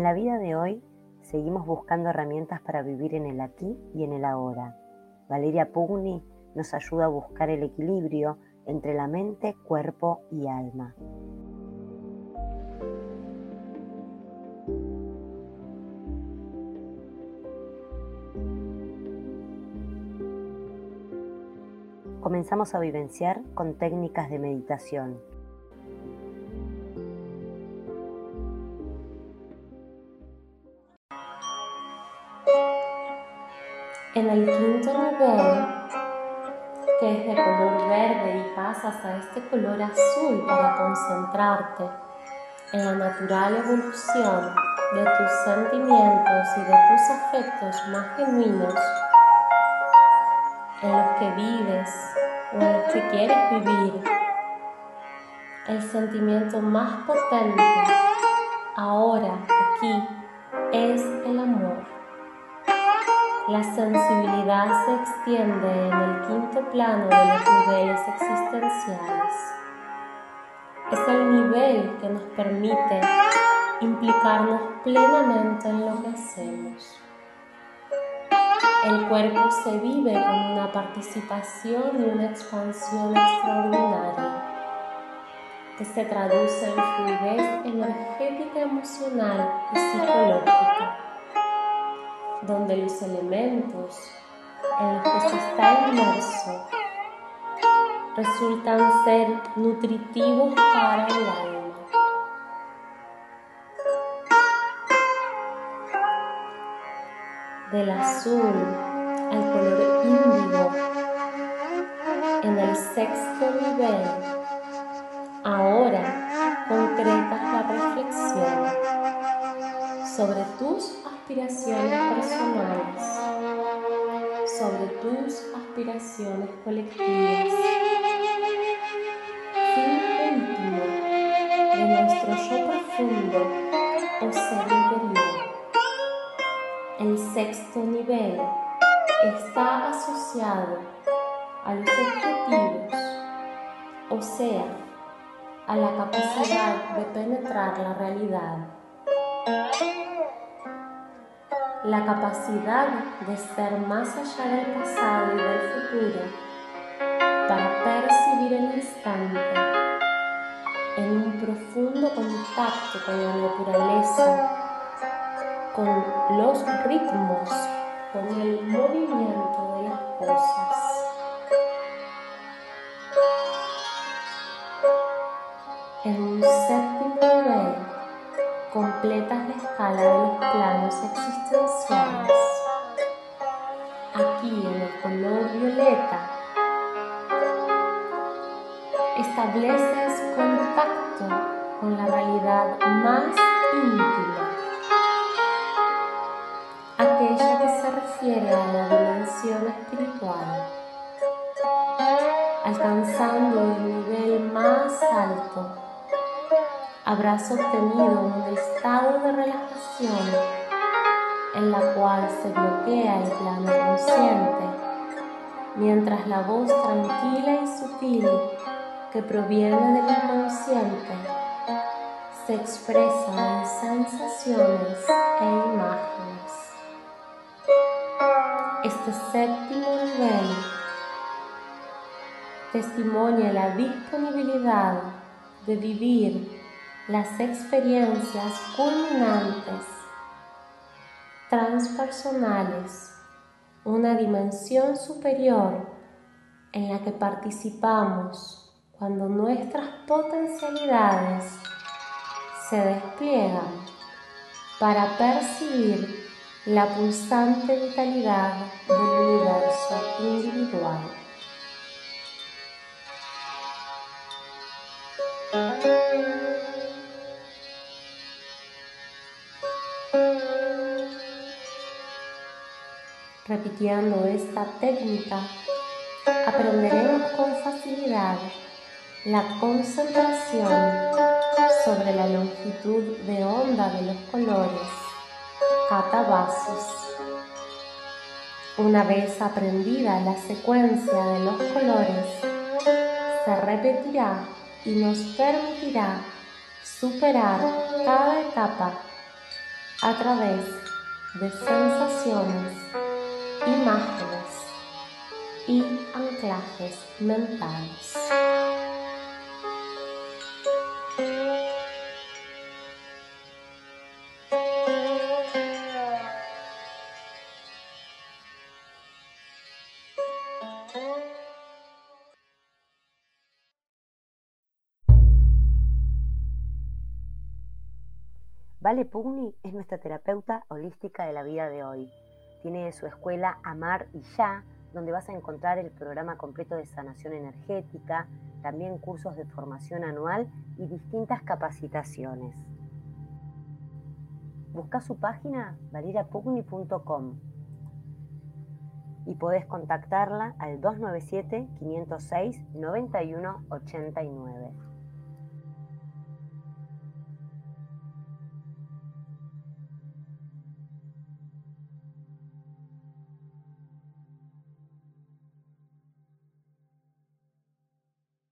En la vida de hoy seguimos buscando herramientas para vivir en el aquí y en el ahora. Valeria Pugni nos ayuda a buscar el equilibrio entre la mente, cuerpo y alma. Comenzamos a vivenciar con técnicas de meditación En el quinto nivel, que es de color verde y pasas a este color azul para concentrarte en la natural evolución de tus sentimientos y de tus afectos más genuinos, en los que vives o en los que quieres vivir, el sentimiento más potente ahora, aquí, es el amor. La sensibilidad se extiende en el quinto plano de los niveles existenciales. Es el nivel que nos permite implicarnos plenamente en lo que hacemos. El cuerpo se vive con una participación y una expansión extraordinaria que se traduce en fluidez energética, emocional y psicológica donde los elementos en los que se está inmerso resultan ser nutritivos para el alma. Del azul al color índigo en el sexto nivel, ahora concretas la reflexión sobre tus aspiraciones personales, sobre tus aspiraciones colectivas. Fin último de nuestro yo profundo o ser interior. El sexto nivel está asociado a los objetivos, o sea, a la capacidad de penetrar la realidad la capacidad de ser más allá del pasado y del futuro para percibir el instante en un profundo contacto con la naturaleza, con los ritmos, con el movimiento de las cosas. Completas la escala de los planos existenciales. Aquí en el color violeta estableces contacto con la realidad más íntima, aquella que se refiere a la dimensión espiritual, alcanzando el nivel más alto habrás sostenido un estado de relajación en la cual se bloquea el plano consciente, mientras la voz tranquila y sutil que proviene del inconsciente se expresa en sensaciones e imágenes. Este séptimo nivel testimonia la disponibilidad de vivir las experiencias culminantes, transpersonales, una dimensión superior en la que participamos cuando nuestras potencialidades se despliegan para percibir la pulsante vitalidad del universo individual. Repitiendo esta técnica, aprenderemos con facilidad la concentración sobre la longitud de onda de los colores catabasos. Una vez aprendida la secuencia de los colores, se repetirá y nos permitirá superar cada etapa a través de sensaciones, imágenes y anclajes mentales. Vale Pugni es nuestra terapeuta holística de la vida de hoy. Tiene su escuela Amar y Ya, donde vas a encontrar el programa completo de sanación energética, también cursos de formación anual y distintas capacitaciones. Busca su página valirapugni.com y podés contactarla al 297 506 9189.